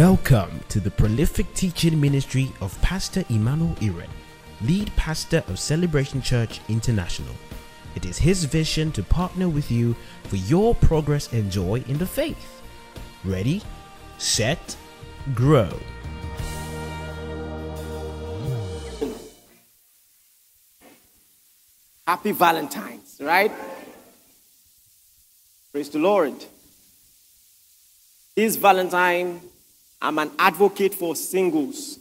Welcome to the prolific teaching ministry of Pastor Emmanuel Iren, lead pastor of Celebration Church International. It is his vision to partner with you for your progress and joy in the faith. Ready, set, grow. Happy Valentine's, right? Praise the Lord. This Valentine, I'm an advocate for singles.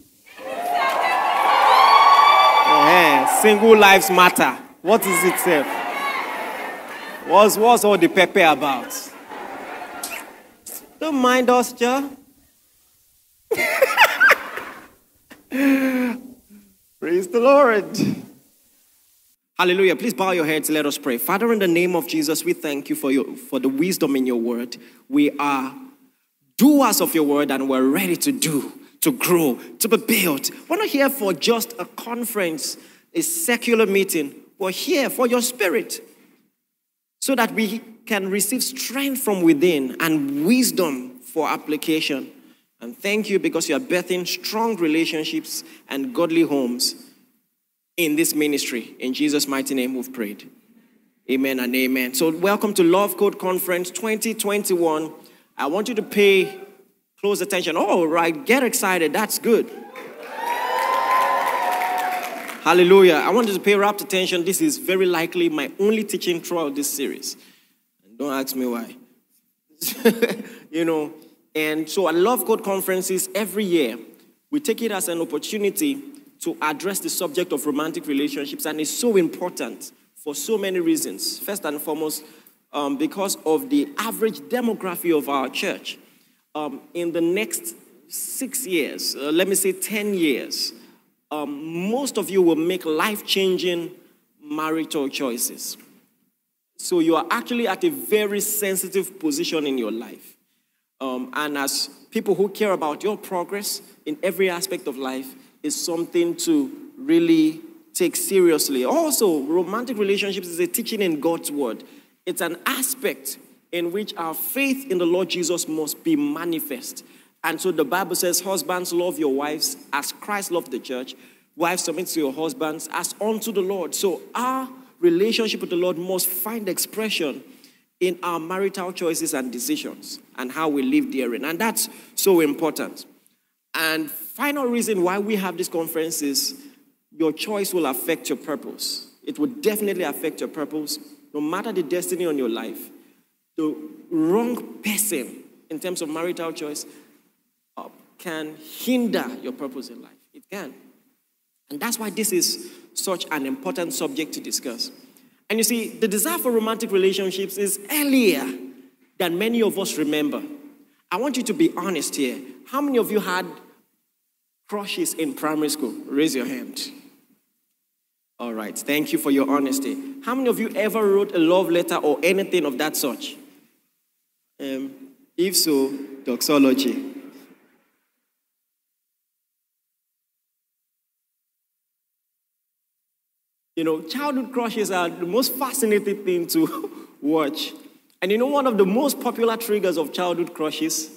Yeah, single lives matter. What is it, self? What's, what's all the pepper about? Don't mind us, Joe. Praise the Lord. Hallelujah. Please bow your heads. Let us pray. Father, in the name of Jesus, we thank you for, your, for the wisdom in your word. We are doers of your word and we're ready to do, to grow, to be built. We're not here for just a conference, a secular meeting. We're here for your spirit so that we can receive strength from within and wisdom for application. And thank you because you are birthing strong relationships and godly homes in this ministry. In Jesus' mighty name, we've prayed. Amen and amen. So, welcome to Love Code Conference 2021. I want you to pay close attention. All right, get excited. That's good. Hallelujah. I want you to pay rapt attention. This is very likely my only teaching throughout this series. Don't ask me why. you know, and so I love code conferences every year. We take it as an opportunity to address the subject of romantic relationships, and it's so important for so many reasons. First and foremost, um, because of the average demography of our church. Um, in the next six years, uh, let me say 10 years, um, most of you will make life changing marital choices. So you are actually at a very sensitive position in your life. Um, and as people who care about your progress in every aspect of life, is something to really take seriously. Also, romantic relationships is a teaching in God's word. It's an aspect in which our faith in the Lord Jesus must be manifest. And so the Bible says, Husbands, love your wives as Christ loved the church. Wives, submit to your husbands as unto the Lord. So our relationship with the Lord must find expression in our marital choices and decisions and how we live therein. And that's so important. And final reason why we have this conference is your choice will affect your purpose. It will definitely affect your purpose, no matter the destiny on your life. The wrong person, in terms of marital choice, uh, can hinder your purpose in life. It can. And that's why this is such an important subject to discuss. And you see, the desire for romantic relationships is earlier than many of us remember. I want you to be honest here. How many of you had crushes in primary school? Raise your hand. All right, thank you for your honesty. How many of you ever wrote a love letter or anything of that such? Um, if so, doxology. You know, childhood crushes are the most fascinating thing to watch. And you know, one of the most popular triggers of childhood crushes?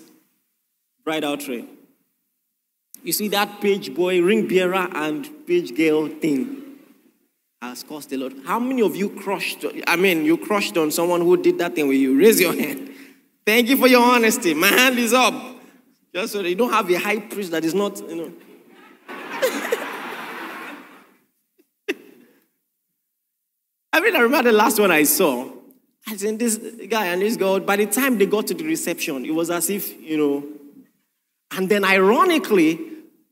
Bridal train. You see, that page boy, ring bearer, and page girl thing has cost a lot. How many of you crushed? I mean, you crushed on someone who did that thing with you? Raise your hand. Thank you for your honesty. My hand is up. Just so you don't have a high priest that is not, you know. I mean, I remember the last one I saw. I said, this guy and this girl, by the time they got to the reception, it was as if, you know, and then ironically,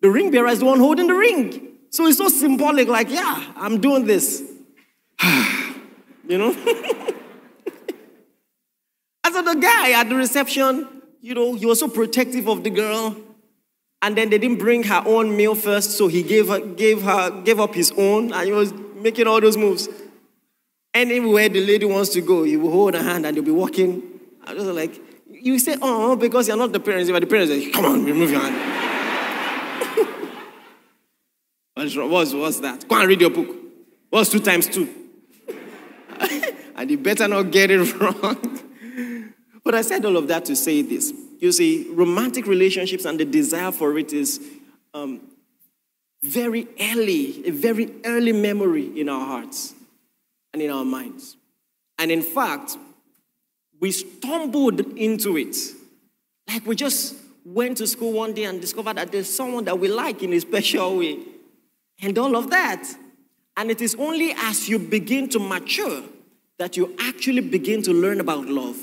the ring bearer is the one holding the ring. So it's so symbolic, like, yeah, I'm doing this. you know? and so the guy at the reception, you know, he was so protective of the girl. And then they didn't bring her own meal first, so he gave her, gave her, gave up his own, and he was making all those moves. Anywhere the lady wants to go, he will hold her hand and they'll be walking. I was like, you say, oh, because you're not the parents, you but the parents say, come on, remove your hand. What's, what's that? Go and read your book. What's two times two? and you better not get it wrong. but I said all of that to say this. you see, romantic relationships and the desire for it is um, very early, a very early memory in our hearts and in our minds. And in fact, we stumbled into it. Like we just went to school one day and discovered that there's someone that we like in a special way, and all of that. And it is only as you begin to mature that you actually begin to learn about love.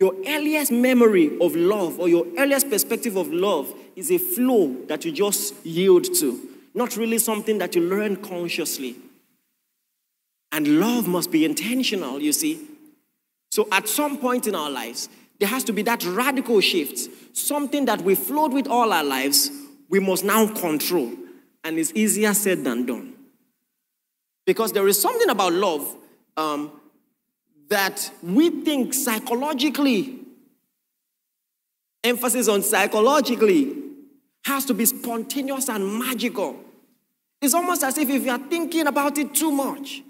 Your earliest memory of love or your earliest perspective of love is a flow that you just yield to, not really something that you learn consciously. And love must be intentional, you see. So at some point in our lives, there has to be that radical shift. Something that we flowed with all our lives, we must now control. And it's easier said than done. Because there is something about love um, that we think psychologically, emphasis on psychologically, has to be spontaneous and magical. It's almost as if if you are thinking about it too much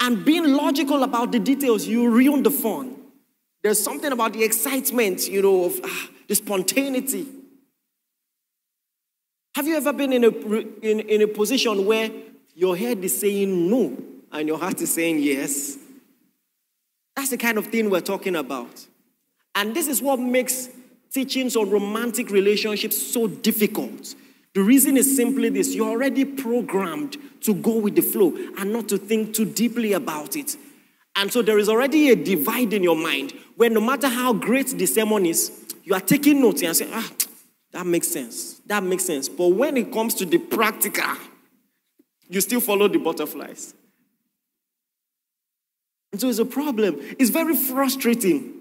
and being logical about the details, you ruin the fun. There's something about the excitement, you know, of ah, the spontaneity. Have you ever been in a, in, in a position where your head is saying no and your heart is saying yes? That's the kind of thing we're talking about. And this is what makes teachings on romantic relationships so difficult. The reason is simply this you're already programmed to go with the flow and not to think too deeply about it. And so there is already a divide in your mind where no matter how great the sermon is, you are taking notes and saying, ah, that makes sense. That makes sense. But when it comes to the practical, you still follow the butterflies. And so it's a problem. It's very frustrating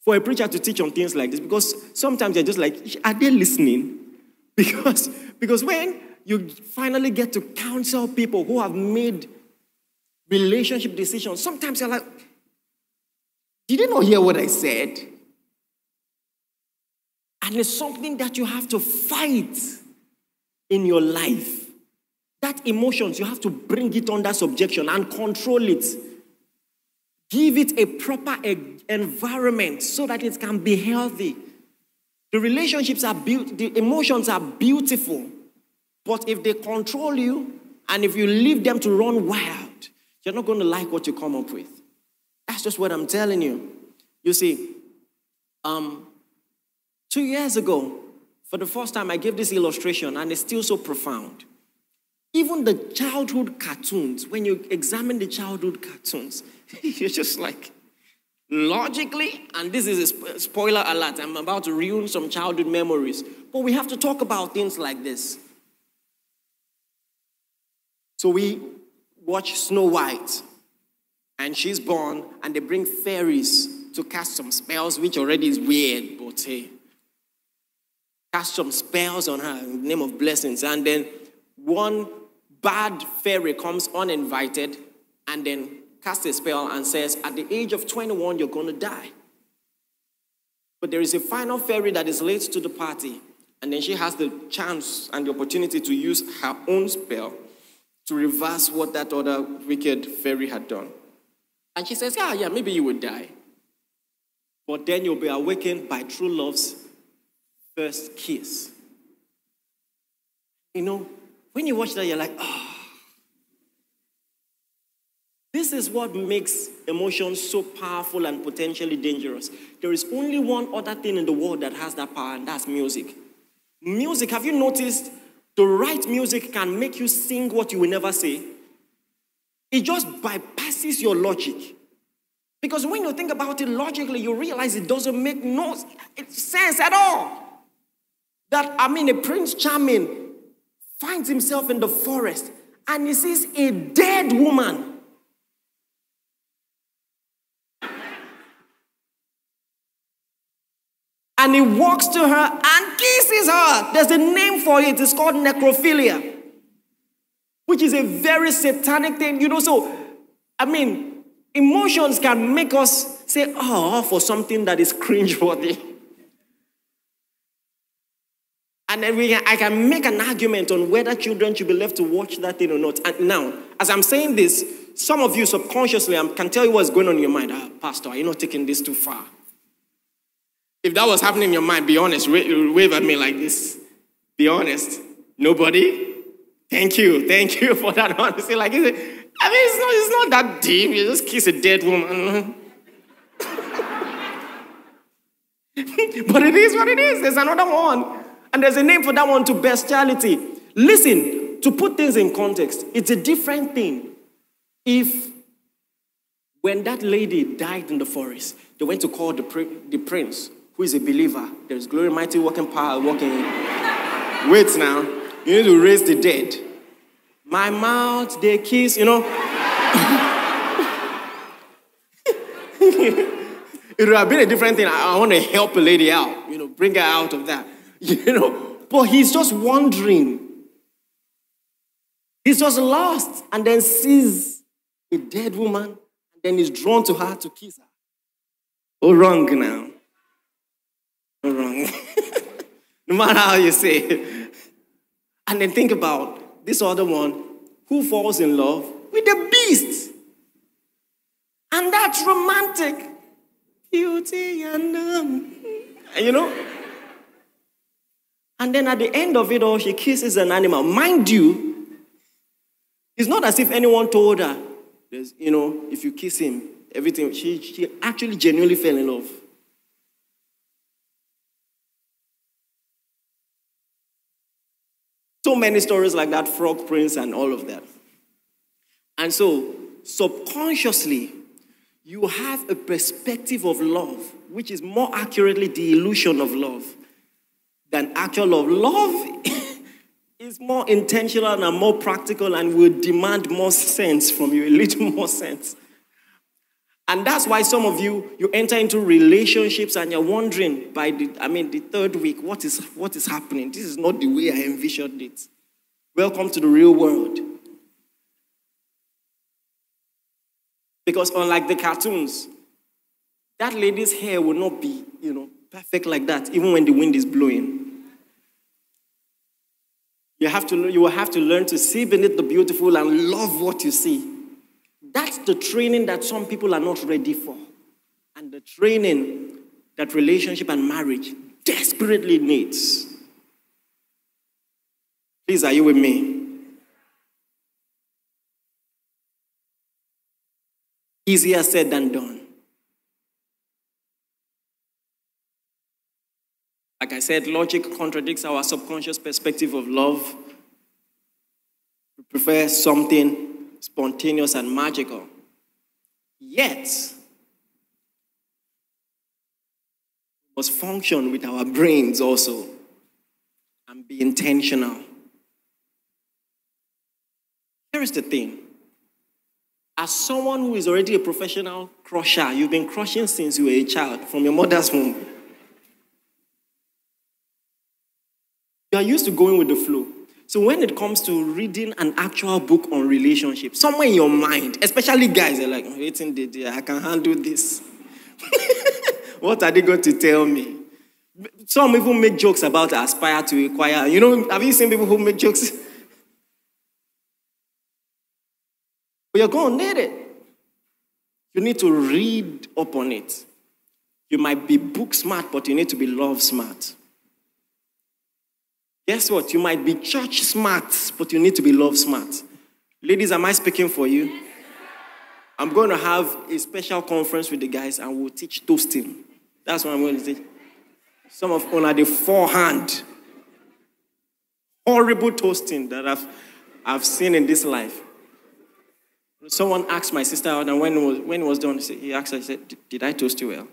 for a preacher to teach on things like this because sometimes you're just like, are they listening? Because, because when you finally get to counsel people who have made relationship decisions, sometimes you're like, did you not hear what I said? And it's something that you have to fight in your life. That emotions, you have to bring it under subjection and control it. Give it a proper environment so that it can be healthy. The relationships are built, the emotions are beautiful. But if they control you and if you leave them to run wild, you're not going to like what you come up with. That's just what I'm telling you. You see, um, two years ago, for the first time, I gave this illustration, and it's still so profound. Even the childhood cartoons, when you examine the childhood cartoons, you're just like, logically, and this is a spoiler alert, I'm about to ruin some childhood memories, but we have to talk about things like this. So we watch Snow White, and she's born, and they bring fairies to cast some spells, which already is weird, but hey, cast some spells on her in the name of blessings, and then one bad fairy comes uninvited and then casts a spell and says, At the age of 21, you're going to die. But there is a final fairy that is late to the party, and then she has the chance and the opportunity to use her own spell to reverse what that other wicked fairy had done. And she says, Yeah, yeah, maybe you will die. But then you'll be awakened by true love's first kiss. You know, when you watch that, you're like, oh. This is what makes emotions so powerful and potentially dangerous. There is only one other thing in the world that has that power, and that's music. Music, have you noticed? The right music can make you sing what you will never say. It just bypasses your logic. Because when you think about it logically, you realize it doesn't make no sense at all. That, I mean, a Prince Charming finds himself in the forest and he sees a dead woman. And he walks to her and kisses her. There's a name for it. It's called necrophilia, which is a very satanic thing. You know, so, I mean, emotions can make us say, oh, for something that is cringeworthy. And then we can, I can make an argument on whether children should be left to watch that thing or not. And now, as I'm saying this, some of you subconsciously I can tell you what's going on in your mind. Ah, Pastor, are you not taking this too far? If that was happening in your mind, be honest. Wave at me like this. Be honest. Nobody? Thank you. Thank you for that honesty. Like, I mean, it's not, it's not that deep. You just kiss a dead woman. but it is what it is. There's another one. And there's a name for that one to bestiality. Listen, to put things in context, it's a different thing. If when that lady died in the forest, they went to call the, the prince, who is a believer. There's glory, mighty, working power, working. Wait now. You need to raise the dead. My mouth, they kiss, you know. it would have been a different thing. I, I want to help a lady out, you know, bring her out of that, you know. But he's just wandering. He's just lost and then sees a dead woman and then he's drawn to her to kiss her. Oh, wrong now. Oh, wrong. no matter how you say it. And then think about this other one who falls in love with the beast. And that's romantic beauty and um, you know. And then at the end of it all, she kisses an animal. Mind you, it's not as if anyone told her, you know, if you kiss him, everything. She, she actually genuinely fell in love. So many stories like that, Frog Prince and all of that. And so, subconsciously, you have a perspective of love, which is more accurately the illusion of love than actual love. Love is more intentional and more practical and will demand more sense from you, a little more sense. And that's why some of you you enter into relationships and you're wondering by the I mean the third week what is what is happening. This is not the way I envisioned it. Welcome to the real world. Because unlike the cartoons, that lady's hair will not be, you know, perfect like that, even when the wind is blowing. You, have to, you will have to learn to see beneath the beautiful and love what you see. That's the training that some people are not ready for. And the training that relationship and marriage desperately needs. Please, are you with me? Easier said than done. Like I said, logic contradicts our subconscious perspective of love. We prefer something spontaneous and magical. Yet, must function with our brains also and be intentional. Here is the thing as someone who is already a professional crusher, you've been crushing since you were a child from your mother's womb. You are used to going with the flow. So when it comes to reading an actual book on relationships, somewhere in your mind, especially guys, are like, mm, waiting, the I can handle this. what are they going to tell me? Some even make jokes about aspire to acquire. You know, have you seen people who make jokes? But you're going to need it. You need to read up on it. You might be book smart, but you need to be love smart. Guess what? You might be church smart, but you need to be love smart. Ladies, am I speaking for you? I'm going to have a special conference with the guys and we'll teach toasting. That's what I'm going to teach. Some of on the forehand. Horrible toasting that I've, I've seen in this life. Someone asked my sister out, and when it was, when it was done, he asked he said, Did I toast you well?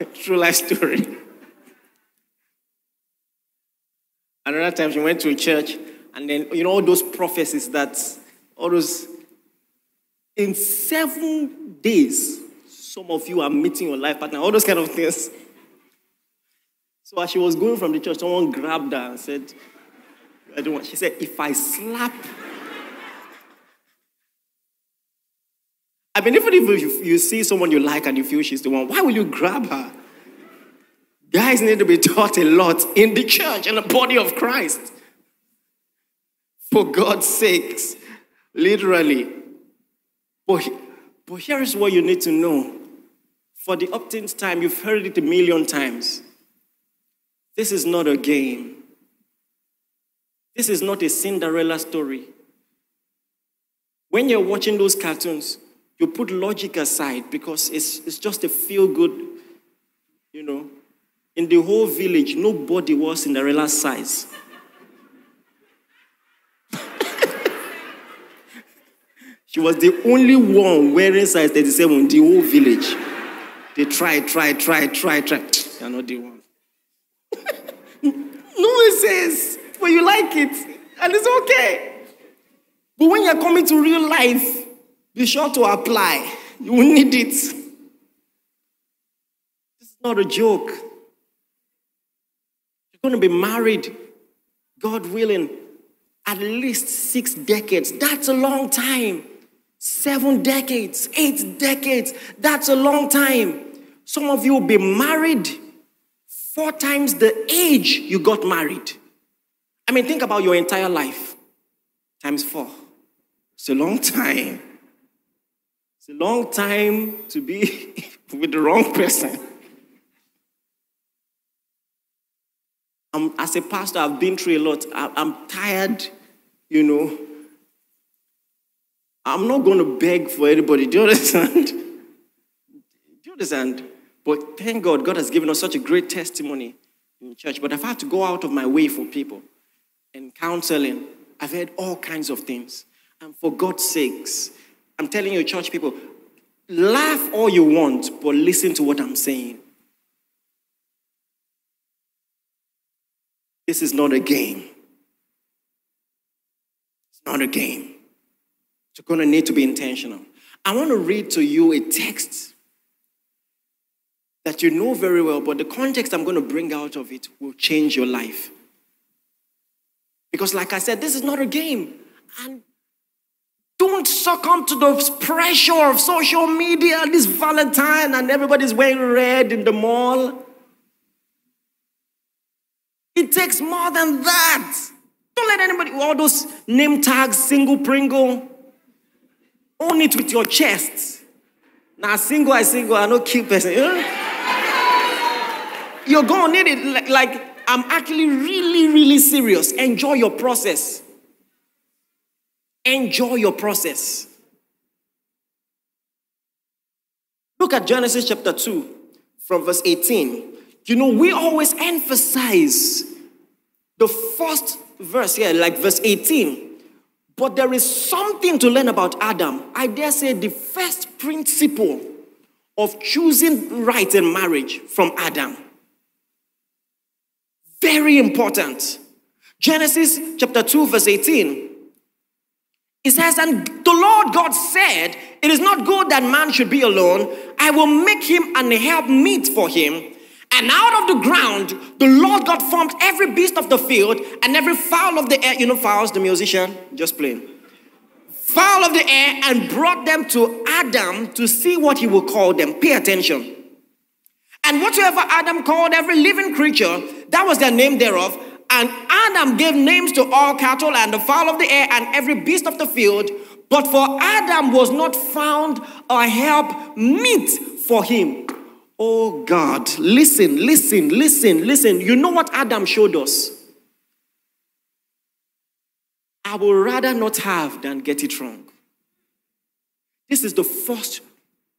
True life story. Another time she went to a church, and then, you know, all those prophecies that, all those, in seven days, some of you are meeting your life partner, all those kind of things. So as she was going from the church, someone grabbed her and said, I don't want, she said, if I slap I mean, even if you see someone you like and you feel she's the one, why will you grab her? Guys need to be taught a lot in the church and the body of Christ. For God's sakes, literally. But, but here is what you need to know for the upteenth time, you've heard it a million times. This is not a game. This is not a Cinderella story. When you're watching those cartoons, you put logic aside because it's, it's just a feel good, you know. In the whole village, nobody was in Cinderella's size. she was the only one wearing size 37 in the whole village. They tried, tried, tried, tried, tried. You're not the one. says, but you like it, and it's okay. But when you're coming to real life, be sure to apply. You will need it. Is not a joke. Going to be married, God willing, at least six decades. That's a long time. Seven decades, eight decades. That's a long time. Some of you will be married four times the age you got married. I mean, think about your entire life times four. It's a long time. It's a long time to be with the wrong person. I'm, as a pastor, I've been through a lot. I, I'm tired, you know. I'm not going to beg for anybody. Do you understand? Do you understand? But thank God, God has given us such a great testimony in church. But I've had to go out of my way for people and counseling. I've heard all kinds of things. And for God's sakes, I'm telling you, church people, laugh all you want, but listen to what I'm saying. This is not a game. It's not a game. You're going to need to be intentional. I want to read to you a text that you know very well, but the context I'm going to bring out of it will change your life. Because, like I said, this is not a game. And don't succumb to the pressure of social media this Valentine and everybody's wearing red in the mall. It takes more than that. Don't let anybody, all those name tags, single Pringle, own it with your chest. Now, single, I single, I know cute person. You're gonna need it. Like, I'm actually really, really serious. Enjoy your process. Enjoy your process. Look at Genesis chapter 2 from verse 18. You know, we always emphasize the first verse here, like verse 18. But there is something to learn about Adam. I dare say the first principle of choosing right in marriage from Adam. Very important. Genesis chapter 2, verse 18. It says, And the Lord God said, It is not good that man should be alone. I will make him an help meet for him. And out of the ground, the Lord God formed every beast of the field and every fowl of the air. You know, fowls, the musician, just playing. Fowl of the air, and brought them to Adam to see what he will call them. Pay attention. And whatsoever Adam called every living creature, that was their name thereof. And Adam gave names to all cattle and the fowl of the air and every beast of the field. But for Adam was not found a help meet for him. Oh God, listen, listen, listen, listen. You know what Adam showed us? I would rather not have than get it wrong. This is the first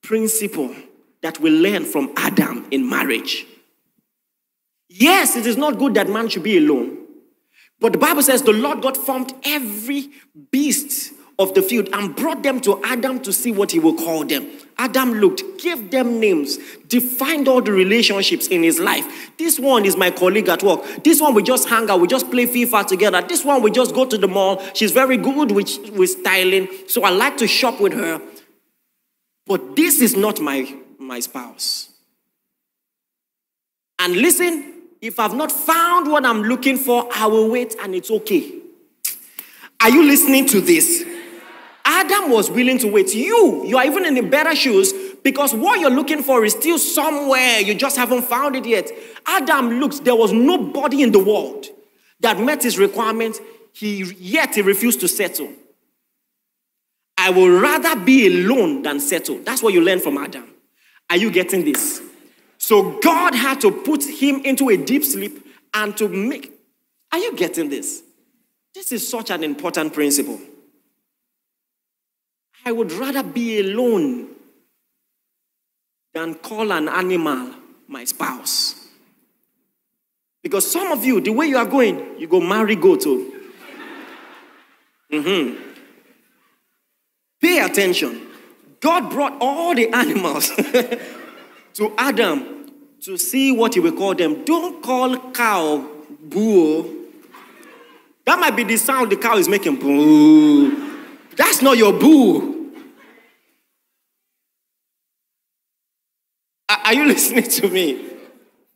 principle that we learn from Adam in marriage. Yes, it is not good that man should be alone. But the Bible says the Lord God formed every beast of the field and brought them to Adam to see what he will call them. Adam looked, gave them names, defined all the relationships in his life. This one is my colleague at work. This one we just hang out, we just play FIFA together. This one we just go to the mall. She's very good with, with styling, so I like to shop with her. But this is not my, my spouse. And listen, if I've not found what I'm looking for, I will wait and it's okay. Are you listening to this? Adam was willing to wait. You, you are even in the better shoes because what you're looking for is still somewhere. You just haven't found it yet. Adam looked, there was nobody in the world that met his requirements. He yet he refused to settle. I will rather be alone than settle. That's what you learn from Adam. Are you getting this? So God had to put him into a deep sleep and to make. Are you getting this? This is such an important principle. I would rather be alone than call an animal my spouse. Because some of you, the way you are going, you go marry goat. Mm-hmm. Pay attention. God brought all the animals to Adam to see what he will call them. Don't call cow boo. That might be the sound the cow is making. Boo. That's not your boo. Are you listening to me?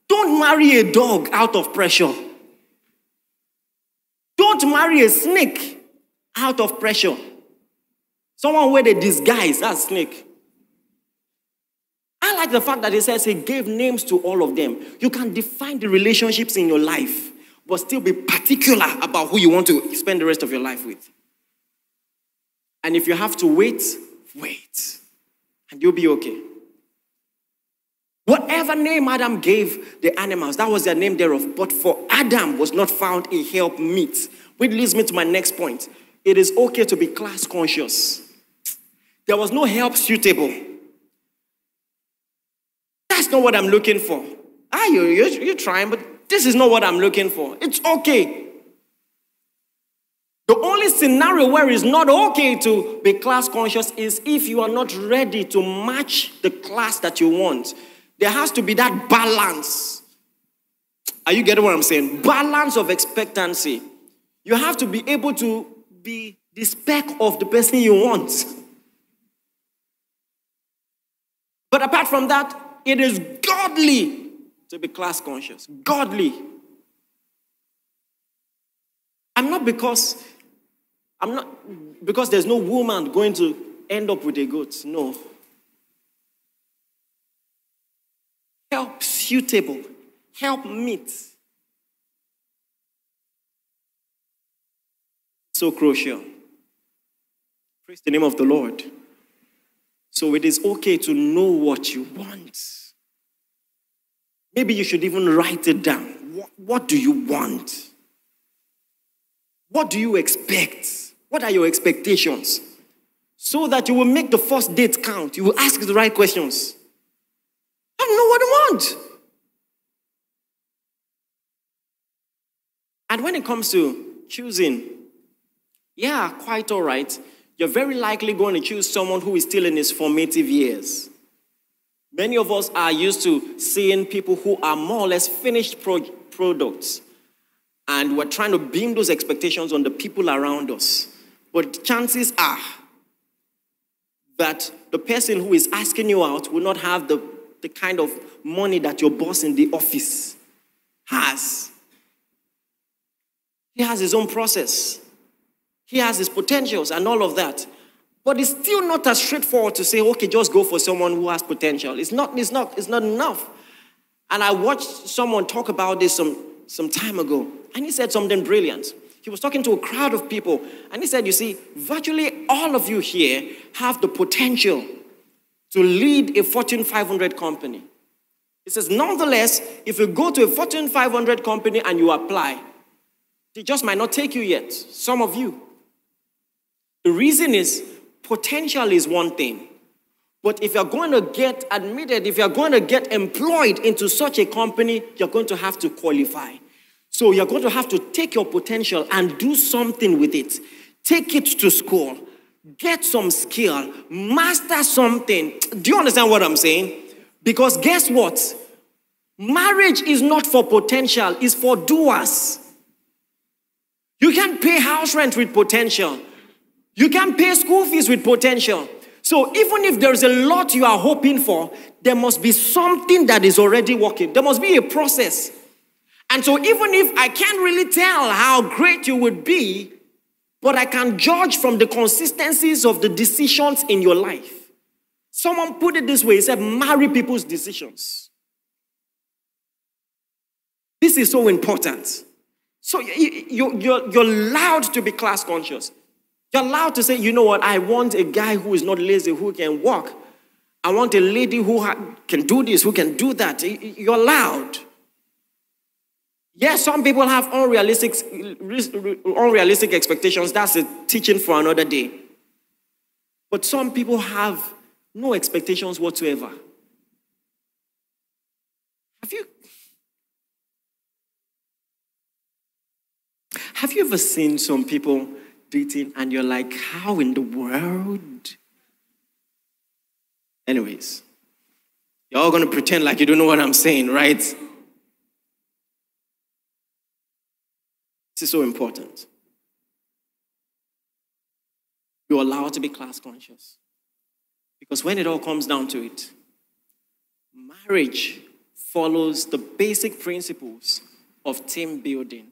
Don't marry a dog out of pressure. Don't marry a snake out of pressure. Someone where they disguise that snake. I like the fact that he says he gave names to all of them. You can define the relationships in your life, but still be particular about who you want to spend the rest of your life with. And if you have to wait, wait, and you'll be okay. Whatever name Adam gave the animals, that was their name thereof. But for Adam was not found a help meet. Which leads me to my next point. It is okay to be class conscious. There was no help suitable. That's not what I'm looking for. Ah, you, you're, you're trying, but this is not what I'm looking for. It's okay. The only scenario where it's not okay to be class conscious is if you are not ready to match the class that you want. There has to be that balance. Are you getting what I'm saying? Balance of expectancy. You have to be able to be the spec of the person you want. But apart from that, it is godly to be class conscious. Godly. I'm not because I'm not because there's no woman going to end up with a goat. No. help suitable, help meet. So crucial. Praise the name of the Lord. So it is okay to know what you want. Maybe you should even write it down. What, what do you want? What do you expect? What are your expectations? So that you will make the first date count. You will ask the right questions. I don't know what I want. And when it comes to choosing, yeah, quite all right. You're very likely going to choose someone who is still in his formative years. Many of us are used to seeing people who are more or less finished pro- products, and we're trying to beam those expectations on the people around us. But chances are that the person who is asking you out will not have the the kind of money that your boss in the office has. He has his own process, he has his potentials and all of that. But it's still not as straightforward to say, okay, just go for someone who has potential. It's not, it's not, it's not enough. And I watched someone talk about this some, some time ago, and he said something brilliant. He was talking to a crowd of people, and he said, You see, virtually all of you here have the potential to lead a Fortune 500 company. He says, nonetheless, if you go to a Fortune 500 company and you apply, they just might not take you yet. Some of you. The reason is potential is one thing. But if you're going to get admitted, if you're going to get employed into such a company, you're going to have to qualify. So you're going to have to take your potential and do something with it. Take it to school get some skill, master something. Do you understand what I'm saying? Because guess what? Marriage is not for potential, it's for doers. You can pay house rent with potential. You can pay school fees with potential. So even if there's a lot you are hoping for, there must be something that is already working. There must be a process. And so even if I can't really tell how great you would be, but I can judge from the consistencies of the decisions in your life. Someone put it this way he said, marry people's decisions. This is so important. So you, you're, you're allowed to be class conscious. You're allowed to say, you know what, I want a guy who is not lazy, who can walk. I want a lady who ha- can do this, who can do that. You're allowed. Yes, some people have unrealistic, unrealistic expectations. That's a teaching for another day. But some people have no expectations whatsoever. Have you have you ever seen some people dating and you're like, how in the world? Anyways, you're all gonna pretend like you don't know what I'm saying, right? This is so important. You're allowed to be class conscious. Because when it all comes down to it, marriage follows the basic principles of team building.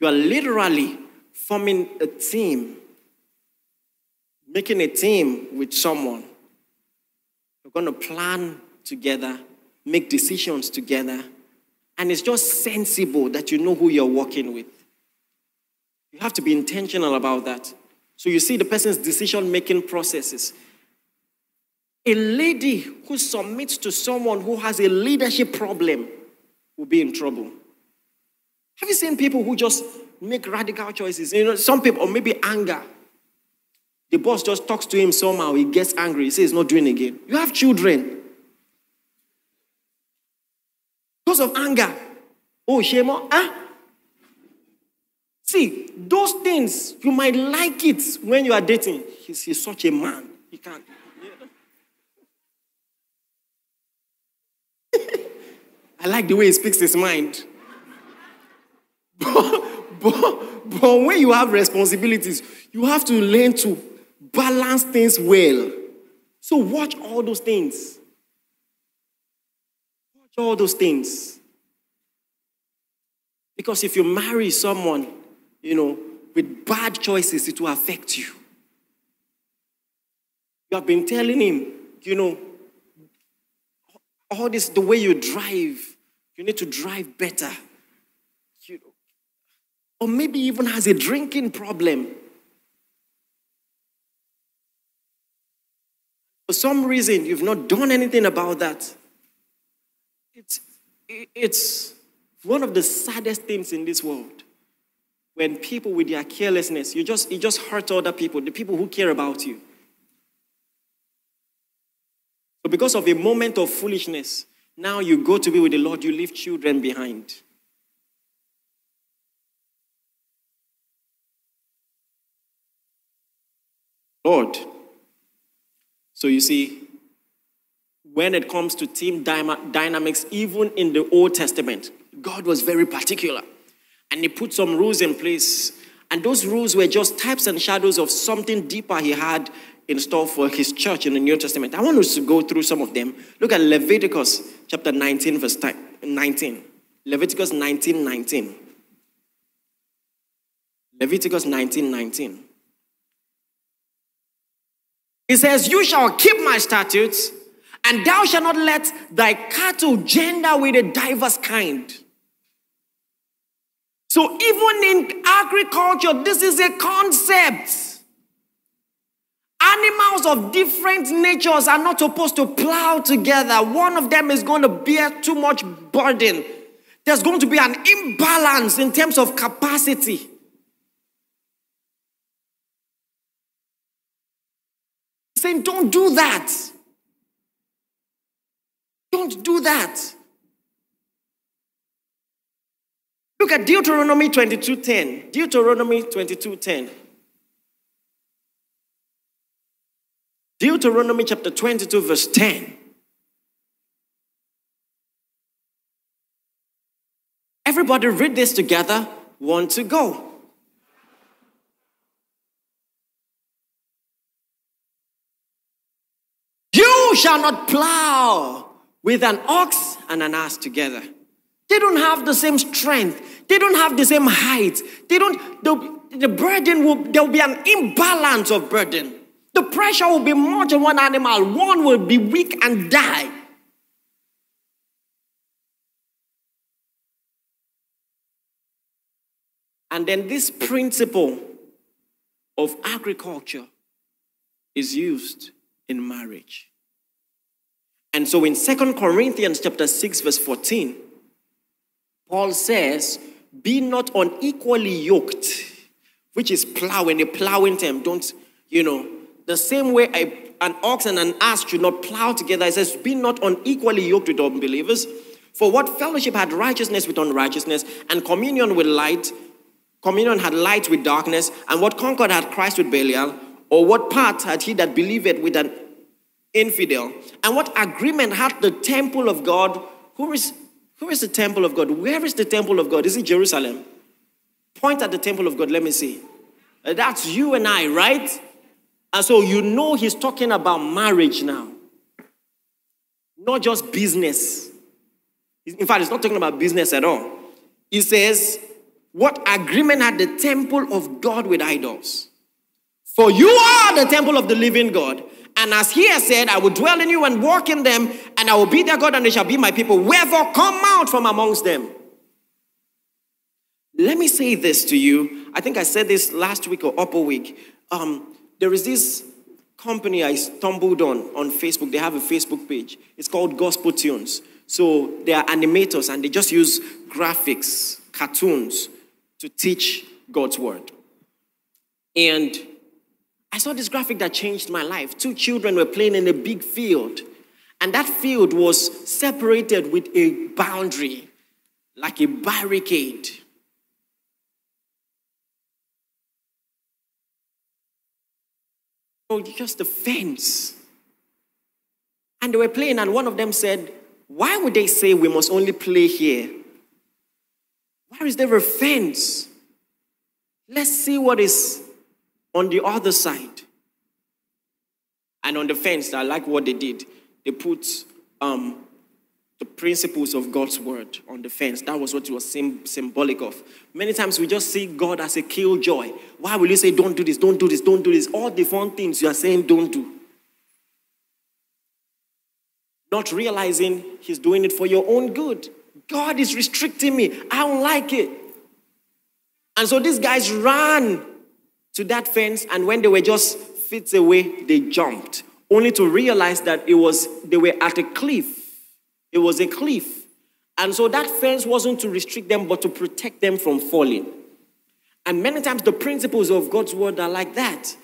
You are literally forming a team, making a team with someone. You're going to plan together, make decisions together, and it's just sensible that you know who you're working with. You have to be intentional about that. So you see the person's decision making processes. A lady who submits to someone who has a leadership problem will be in trouble. Have you seen people who just make radical choices? You know, some people, or maybe anger. The boss just talks to him somehow, he gets angry, he says he's not doing again. You have children. Because of anger. Oh, Shemo, ah. See, those things, you might like it when you are dating. He's, he's such a man. He can't. I like the way he speaks his mind. But, but, but when you have responsibilities, you have to learn to balance things well. So watch all those things. Watch all those things. Because if you marry someone, you know, with bad choices, it will affect you. You have been telling him, you know, all this, the way you drive, you need to drive better. Or maybe even has a drinking problem. For some reason, you've not done anything about that. It's, it's one of the saddest things in this world. When people with their carelessness, you just, you just hurt other people, the people who care about you. So, because of a moment of foolishness, now you go to be with the Lord, you leave children behind. Lord. So you see, when it comes to team dynamics, even in the Old Testament, God was very particular. And He put some rules in place. And those rules were just types and shadows of something deeper He had in store for His church in the New Testament. I want us to go through some of them. Look at Leviticus chapter 19, verse 19. Leviticus 19, 19. Leviticus 19, 19. He says, You shall keep my statutes, and thou shalt not let thy cattle gender with a diverse kind. So, even in agriculture, this is a concept. Animals of different natures are not supposed to plow together. One of them is going to bear too much burden. There's going to be an imbalance in terms of capacity. Saying, don't do that. Don't do that. Look at Deuteronomy 22:10. Deuteronomy 22:10. Deuteronomy chapter 22, verse 10. Everybody read this together. One to go. You shall not plow with an ox and an ass together. They don't have the same strength. They don't have the same height. They don't, the, the burden will, there will be an imbalance of burden. The pressure will be much on one animal. One will be weak and die. And then this principle of agriculture is used in marriage. And so in Second Corinthians chapter 6, verse 14, Paul says, Be not unequally yoked, which is plowing, a plowing term. Don't, you know, the same way an ox and an ass should not plow together. It says, Be not unequally yoked with unbelievers. For what fellowship had righteousness with unrighteousness, and communion with light, communion had light with darkness, and what concord had Christ with Belial, or what part had he that believed with an infidel? And what agreement had the temple of God? Who is, who is the temple of God? Where is the temple of God? Is it Jerusalem? Point at the temple of God, let me see. Uh, that's you and I, right? And so you know he's talking about marriage now, not just business. In fact, he's not talking about business at all. He says, What agreement had the temple of God with idols? For you are the temple of the living God. And as he has said, I will dwell in you and walk in them, and I will be their God, and they shall be my people. Wherefore, come out from amongst them. Let me say this to you. I think I said this last week or upper week. Um, there is this company I stumbled on on Facebook. They have a Facebook page. It's called Gospel Tunes. So they are animators and they just use graphics, cartoons to teach God's word. And I saw this graphic that changed my life. Two children were playing in a big field, and that field was separated with a boundary, like a barricade. Oh, just a fence. And they were playing, and one of them said, why would they say we must only play here? Why is there a fence? Let's see what is on the other side. And on the fence, I like what they did. They put um, the principles of God's word on the fence. That was what it was sim- symbolic of. Many times we just see God as a killjoy. Why will you say, don't do this, don't do this, don't do this? All the fun things you are saying, don't do not realizing he's doing it for your own good. God is restricting me. I don't like it. And so these guys ran to that fence, and when they were just feet away, they jumped, only to realize that it was they were at a cliff. It was a cliff. And so that fence wasn't to restrict them, but to protect them from falling. And many times the principles of God's word are like that.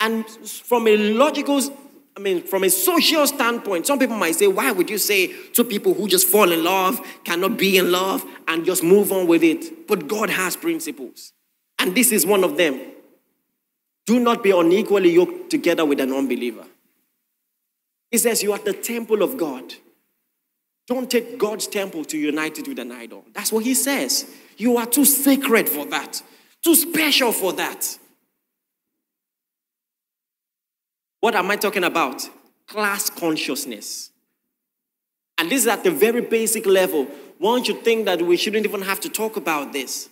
And from a logical I mean, from a social standpoint, some people might say, why would you say two people who just fall in love cannot be in love and just move on with it? But God has principles. And this is one of them. Do not be unequally yoked together with an unbeliever. He says, You are the temple of God. Don't take God's temple to unite it with an idol. That's what he says. You are too sacred for that, too special for that. What am I talking about? Class consciousness. And this is at the very basic level. One should think that we shouldn't even have to talk about this.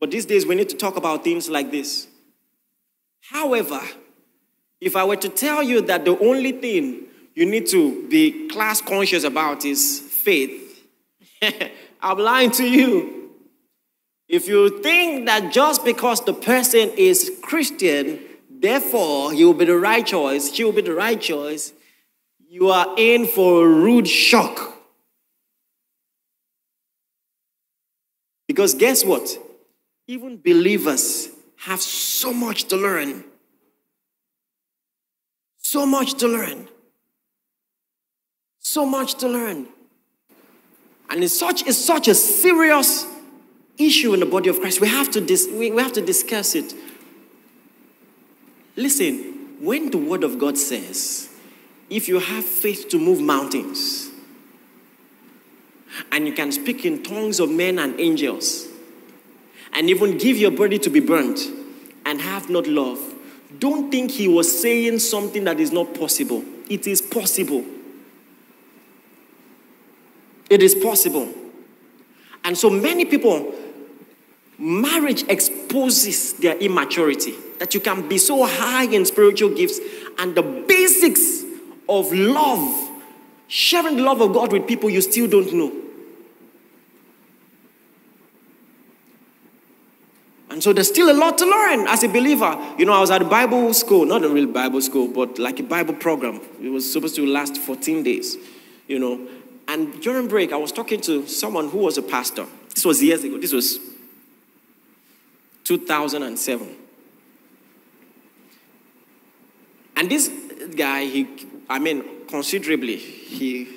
But these days we need to talk about things like this. However, if I were to tell you that the only thing you need to be class conscious about is faith, I'm lying to you. If you think that just because the person is Christian, Therefore, he will be the right choice, she will be the right choice. You are in for a rude shock. Because guess what? Even believers have so much to learn. So much to learn. So much to learn. And it's such, it's such a serious issue in the body of Christ. We have to, dis, we, we have to discuss it. Listen, when the word of God says, if you have faith to move mountains, and you can speak in tongues of men and angels, and even give your body to be burnt, and have not love, don't think he was saying something that is not possible. It is possible. It is possible. And so many people, marriage exposes their immaturity that you can be so high in spiritual gifts and the basics of love, sharing the love of God with people you still don't know. And so there's still a lot to learn as a believer. You know, I was at Bible school, not a real Bible school, but like a Bible program. It was supposed to last 14 days, you know. And during break, I was talking to someone who was a pastor. This was years ago. This was 2007. And this guy, he, I mean, considerably, he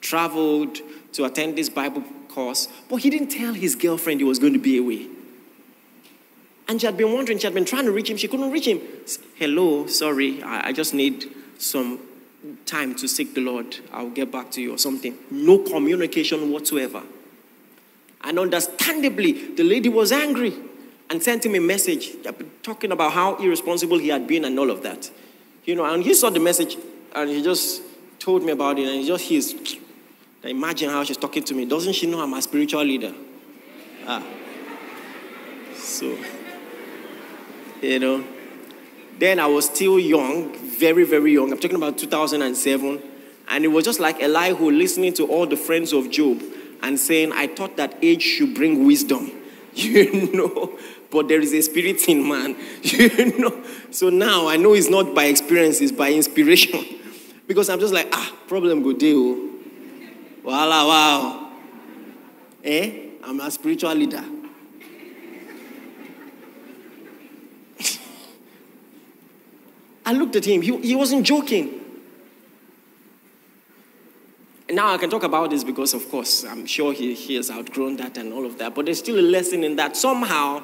traveled to attend this Bible course, but he didn't tell his girlfriend he was going to be away. And she had been wondering, she had been trying to reach him, she couldn't reach him. Hello, sorry, I, I just need some time to seek the Lord. I'll get back to you or something. No communication whatsoever. And understandably, the lady was angry and sent him a message talking about how irresponsible he had been and all of that. You know, and he saw the message and he just told me about it and he just he's imagine how she's talking to me. Doesn't she know I'm a spiritual leader? Ah. So you know. Then I was still young, very, very young. I'm talking about 2007. And it was just like Elihu listening to all the friends of Job and saying, I thought that age should bring wisdom. You know, but there is a spirit in man. You know. So now I know it's not by experience, it's by inspiration. Because I'm just like, ah, problem go deal. Voila, wow. Eh? I'm a spiritual leader. I looked at him. He, he wasn't joking. And now I can talk about this because, of course, I'm sure he, he has outgrown that and all of that. But there's still a lesson in that. Somehow,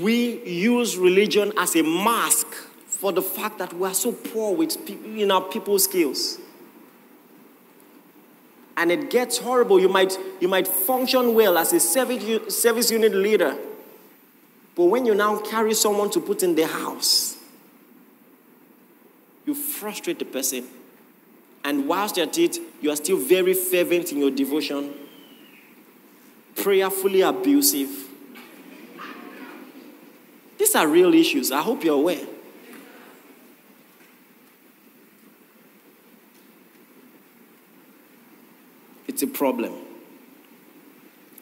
we use religion as a mask for the fact that we are so poor with in our people skills. And it gets horrible. You might, you might function well as a service, service unit leader but when you now carry someone to put in the house, you frustrate the person. And whilst at it, you are still very fervent in your devotion, prayerfully abusive. These are real issues. I hope you're aware. It's a problem.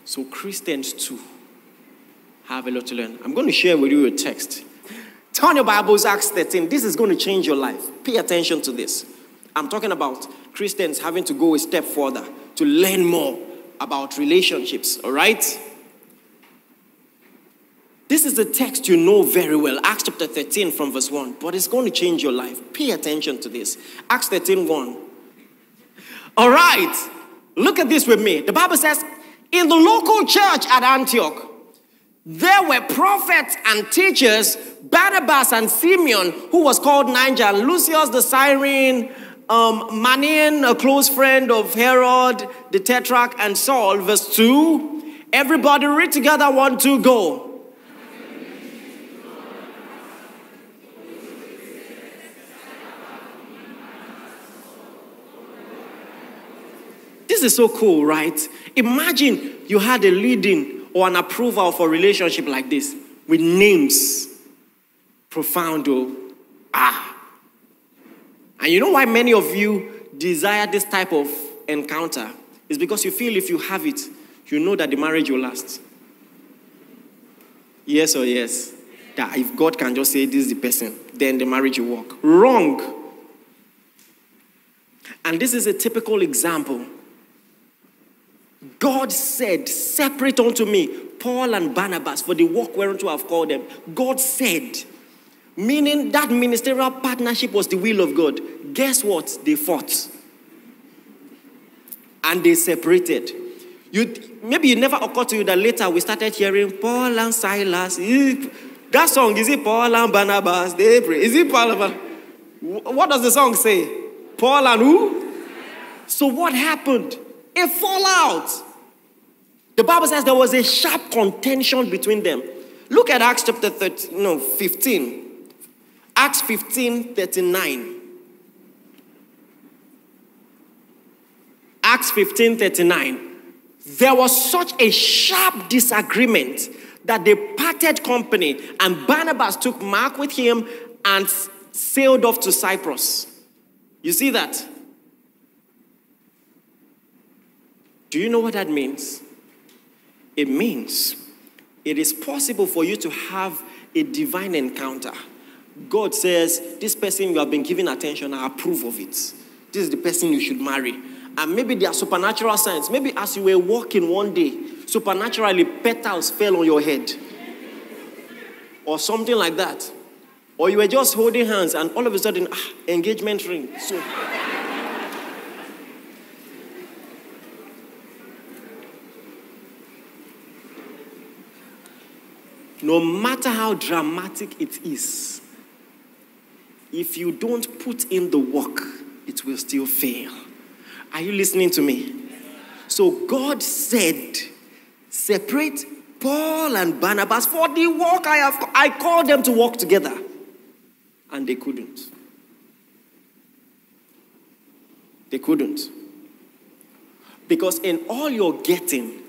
So, Christians too have a lot to learn. I'm going to share with you a text. Turn your Bibles, Acts 13. This is going to change your life. Pay attention to this. I'm talking about Christians having to go a step further to learn more about relationships, all right? This is a text you know very well, Acts chapter 13 from verse 1, but it's going to change your life. Pay attention to this. Acts 13 1. All right, look at this with me. The Bible says, in the local church at Antioch, there were prophets and teachers, Barnabas and Simeon, who was called Niger, Lucius the Cyrene, um, Manaen, a close friend of Herod, the Tetrarch, and Saul. Verse 2. Everybody read together, one, two, go. This is so cool, right? Imagine you had a leading or an approval for a relationship like this with names. Profound, oh. Ah. And you know why many of you desire this type of encounter? It's because you feel if you have it, you know that the marriage will last. Yes or yes? That if God can just say this is the person, then the marriage will work. Wrong. And this is a typical example God said, Separate unto me Paul and Barnabas for the work whereunto I've called them. God said, meaning that ministerial partnership was the will of God. Guess what? They fought and they separated. You, maybe it never occurred to you that later we started hearing Paul and Silas. That song, is it Paul and Barnabas? They pray. Is it Paul and Barnabas? What does the song say? Paul and who? So what happened? A fallout. The Bible says there was a sharp contention between them. Look at Acts chapter 13, no, 15. Acts 15, 39. Acts 15, 39. There was such a sharp disagreement that they parted company, and Barnabas took Mark with him and sailed off to Cyprus. You see that? Do you know what that means? It means it is possible for you to have a divine encounter. God says, This person you have been giving attention, I approve of it. This is the person you should marry. And maybe there are supernatural signs. Maybe as you were walking one day, supernaturally petals fell on your head. Or something like that. Or you were just holding hands and all of a sudden, ah, engagement ring. So. No matter how dramatic it is, if you don't put in the work, it will still fail. Are you listening to me? So God said, separate Paul and Barnabas for the work I have. I called them to work together, and they couldn't. They couldn't. Because in all you're getting,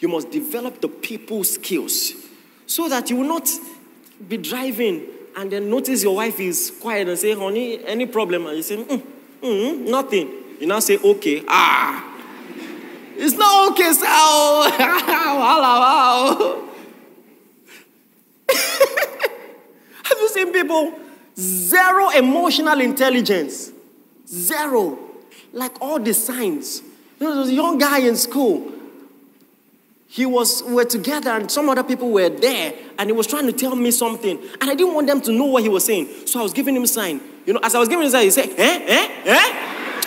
you must develop the people skills so that you will not be driving and then notice your wife is quiet and say, honey, any problem? And you say, mm, mm, nothing. You now say, okay. Ah, it's not okay, sir. wow, Have you seen people? Zero emotional intelligence. Zero. Like all the signs. There was a young guy in school he was we were together and some other people were there and he was trying to tell me something and i didn't want them to know what he was saying. So i was giving him a sign. You know as i was giving him a sign he said eh eh eh?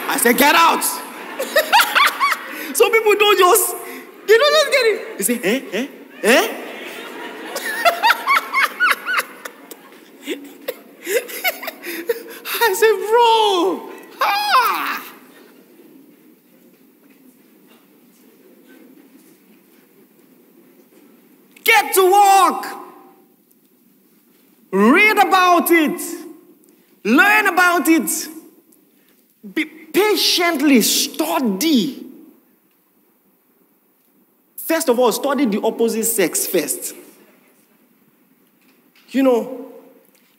I said get out. Some people don't just they don't just get it. He said eh eh eh? I said bro ah Get to work. Read about it. Learn about it. Be patiently study. First of all, study the opposite sex first. You know,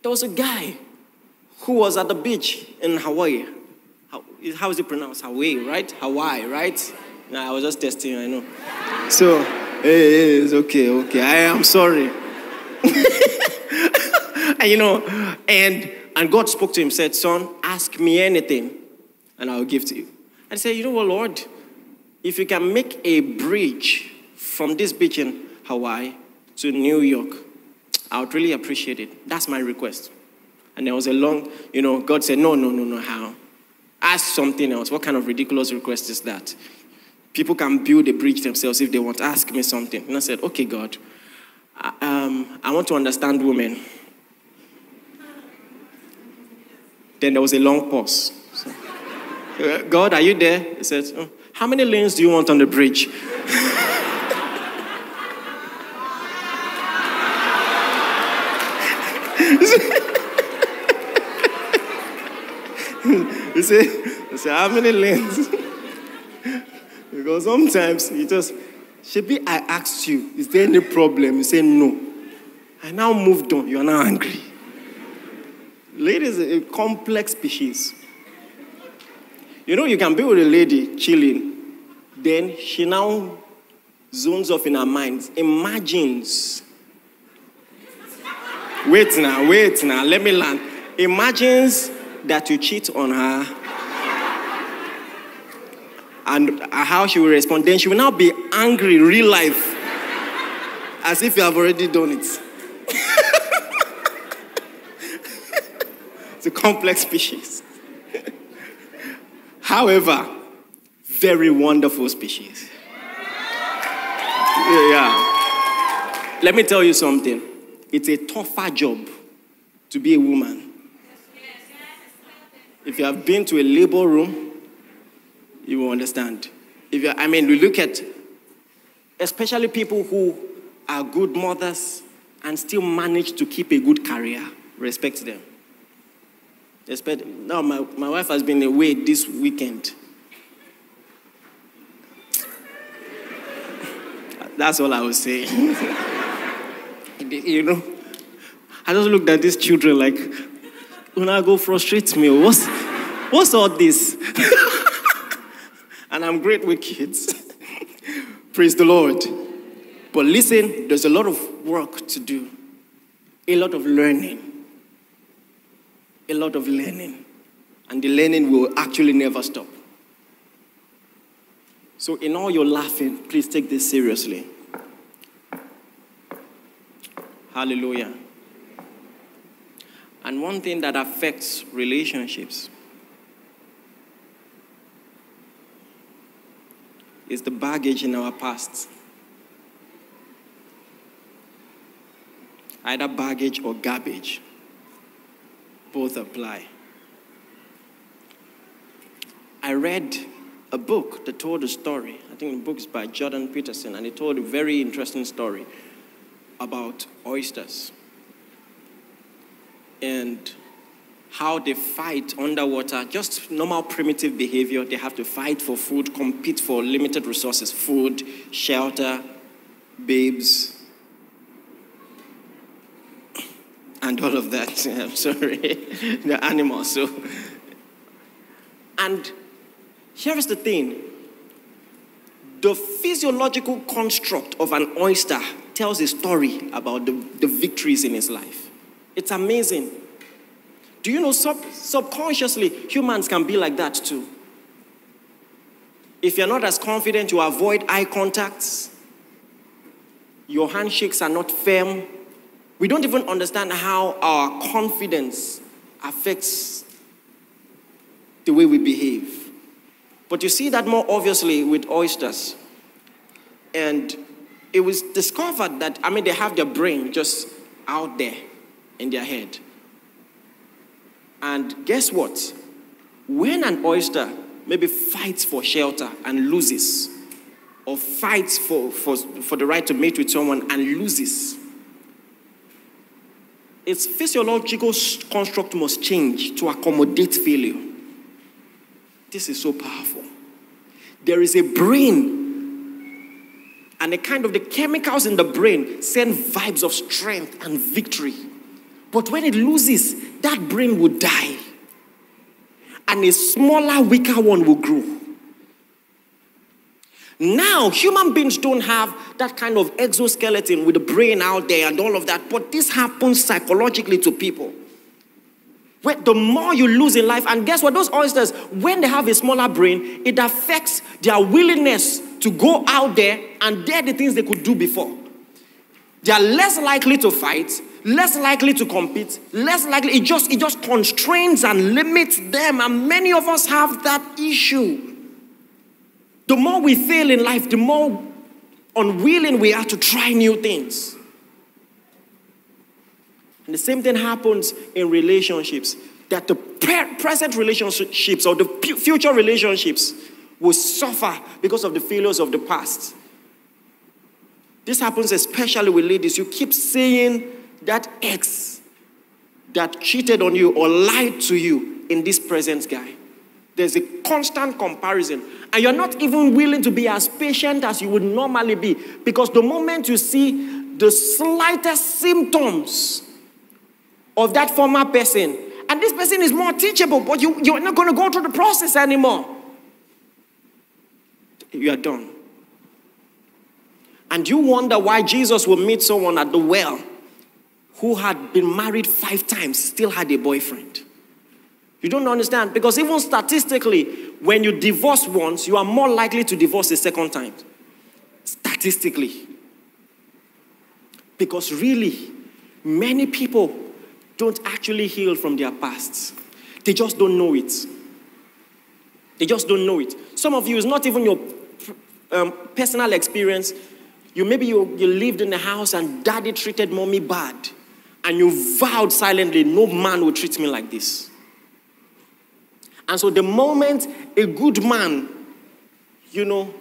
there was a guy who was at the beach in Hawaii. How, how is it pronounced? Hawaii, right? Hawaii, right? Nah, I was just testing, I know. So, It's okay, okay. I am sorry. and you know, and and God spoke to him, said, Son, ask me anything, and I'll give to you. And he said, You know what, Lord? If you can make a bridge from this beach in Hawaii to New York, I would really appreciate it. That's my request. And there was a long, you know, God said, No, no, no, no, how? Ask something else. What kind of ridiculous request is that? People can build a bridge themselves if they want. Ask me something. And I said, okay, God, I, um, I want to understand women. Then there was a long pause. So, God, are you there? He said, oh, how many lanes do you want on the bridge? you said, he said, how many lanes? Because sometimes you just, Shebi, I asked you, is there any problem? You say no. I now moved on. You are now angry. Ladies are a complex species. You know, you can be with a lady chilling, then she now zones off in her mind, imagines. Wait now, wait now, let me learn. Imagines that you cheat on her and how she will respond. Then she will now be angry, real life, as if you have already done it. it's a complex species. However, very wonderful species. Yeah. Let me tell you something. It's a tougher job to be a woman. If you have been to a labor room, you will understand. If you, I mean, we look at especially people who are good mothers and still manage to keep a good career. Respect them. Respect. Now, my, my wife has been away this weekend. That's all I will say. you know, I just looked at these children like, when I go frustrate me, oh. what's, what's all this? and I'm great with kids. Praise the Lord. But listen, there's a lot of work to do, a lot of learning. A lot of learning. And the learning will actually never stop. So, in all your laughing, please take this seriously. Hallelujah. And one thing that affects relationships is the baggage in our past. Either baggage or garbage. Both apply. I read a book that told a story. I think the book is by Jordan Peterson, and it told a very interesting story about oysters and how they fight underwater, just normal primitive behavior. They have to fight for food, compete for limited resources food, shelter, babes, and all of that. I'm sorry, the animals. So, and here is the thing the physiological construct of an oyster tells a story about the, the victories in his life. It's amazing. Do you know sub- subconsciously humans can be like that too? If you're not as confident, you avoid eye contacts, your handshakes are not firm. We don't even understand how our confidence affects the way we behave. But you see that more obviously with oysters. And it was discovered that, I mean, they have their brain just out there in their head. And guess what? When an oyster maybe fights for shelter and loses, or fights for, for, for the right to mate with someone and loses, its physiological construct must change to accommodate failure. This is so powerful. There is a brain, and a kind of the chemicals in the brain send vibes of strength and victory. But when it loses, that brain will die. And a smaller, weaker one will grow. Now, human beings don't have that kind of exoskeleton with the brain out there and all of that, but this happens psychologically to people. Where the more you lose in life, and guess what? Those oysters, when they have a smaller brain, it affects their willingness to go out there and dare the things they could do before. They are less likely to fight, less likely to compete, less likely. It just, it just constrains and limits them. And many of us have that issue. The more we fail in life, the more unwilling we are to try new things. And the same thing happens in relationships. That the present relationships or the future relationships will suffer because of the failures of the past. This happens especially with ladies. You keep saying that ex that cheated on you or lied to you in this present guy. There's a constant comparison. And you're not even willing to be as patient as you would normally be because the moment you see the slightest symptoms of that former person, and this person is more teachable, but you, you're not going to go through the process anymore, you are done. And you wonder why Jesus will meet someone at the well who had been married five times, still had a boyfriend. You don't understand? Because even statistically, when you divorce once, you are more likely to divorce a second time. Statistically. Because really, many people don't actually heal from their pasts, they just don't know it. They just don't know it. Some of you, it's not even your um, personal experience. You maybe you, you lived in a house and daddy treated mommy bad and you vowed silently, no man will treat me like this. And so the moment a good man, you know,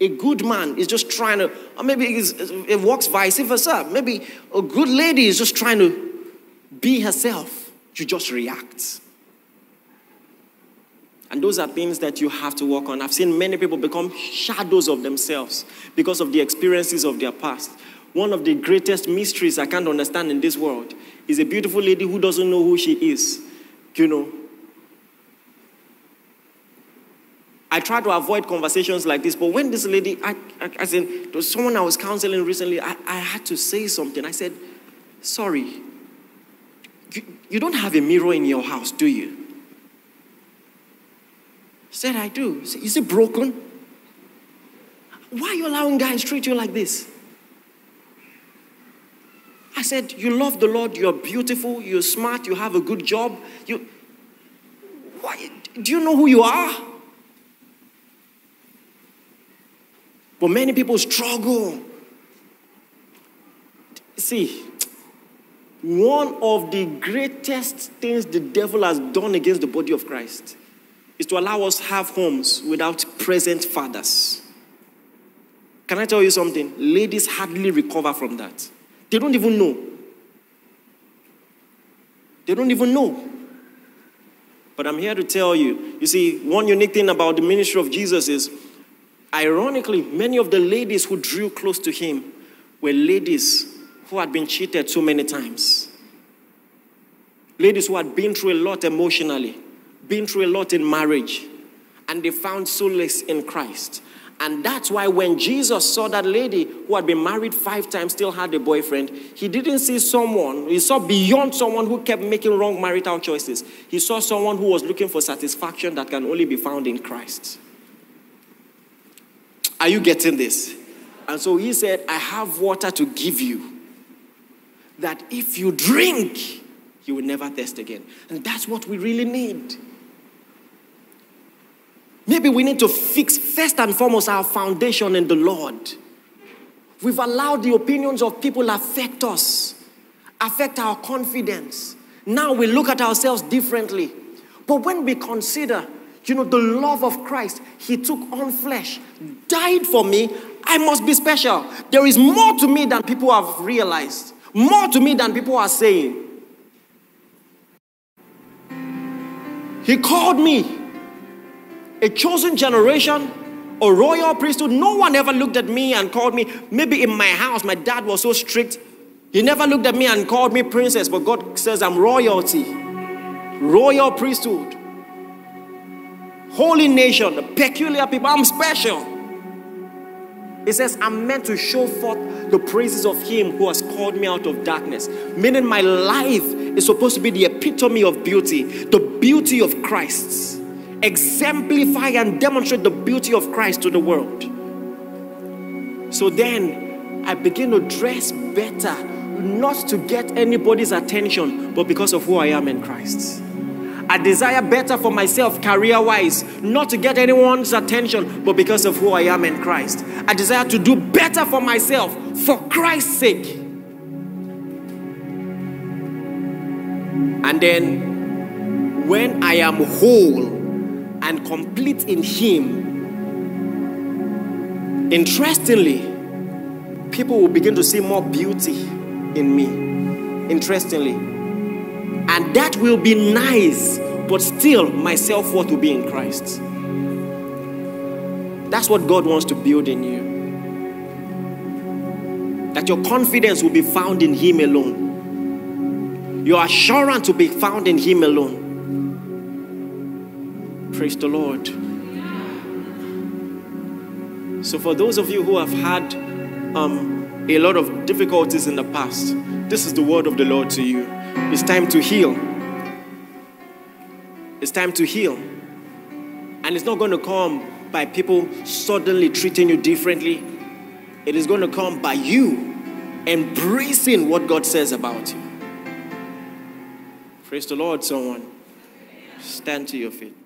a good man is just trying to, or maybe it works vice versa. Maybe a good lady is just trying to be herself. You just react. And those are things that you have to work on. I've seen many people become shadows of themselves because of the experiences of their past. One of the greatest mysteries I can't understand in this world is a beautiful lady who doesn't know who she is. You know, I try to avoid conversations like this, but when this lady, I, I, there was someone I was counseling recently, I, I had to say something. I said, Sorry, you, you don't have a mirror in your house, do you? Said, I do. Said, Is it broken? Why are you allowing guys treat you like this? I said, You love the Lord, you're beautiful, you're smart, you have a good job. You why do you know who you are? But many people struggle. See, one of the greatest things the devil has done against the body of Christ is to allow us have homes without present fathers. Can I tell you something? Ladies hardly recover from that. They don't even know. They don't even know. But I'm here to tell you you see, one unique thing about the ministry of Jesus is, ironically, many of the ladies who drew close to him were ladies who had been cheated so many times. Ladies who had been through a lot emotionally, been through a lot in marriage, and they found solace in Christ. And that's why when Jesus saw that lady who had been married five times, still had a boyfriend, he didn't see someone, he saw beyond someone who kept making wrong marital choices. He saw someone who was looking for satisfaction that can only be found in Christ. Are you getting this? And so he said, I have water to give you that if you drink, you will never thirst again. And that's what we really need. Maybe we need to fix first and foremost our foundation in the Lord. We've allowed the opinions of people affect us, affect our confidence. Now we look at ourselves differently. But when we consider, you know, the love of Christ, He took on flesh, died for me, I must be special. There is more to me than people have realized, more to me than people are saying. He called me a chosen generation, a royal priesthood. No one ever looked at me and called me. Maybe in my house, my dad was so strict. He never looked at me and called me princess, but God says I'm royalty, royal priesthood, holy nation, peculiar people. I'm special. It says, I'm meant to show forth the praises of Him who has called me out of darkness. Meaning, my life is supposed to be the epitome of beauty, the beauty of Christ exemplify and demonstrate the beauty of Christ to the world. So then I begin to dress better, not to get anybody's attention, but because of who I am in Christ. I desire better for myself career wise, not to get anyone's attention, but because of who I am in Christ. I desire to do better for myself for Christ's sake. And then when I am whole, and complete in Him, interestingly, people will begin to see more beauty in me. Interestingly. And that will be nice, but still, my self worth will be in Christ. That's what God wants to build in you. That your confidence will be found in Him alone. Your assurance will be found in Him alone. Praise the Lord. So, for those of you who have had um, a lot of difficulties in the past, this is the word of the Lord to you. It's time to heal. It's time to heal. And it's not going to come by people suddenly treating you differently. It is going to come by you embracing what God says about you. Praise the Lord, someone. Stand to your feet.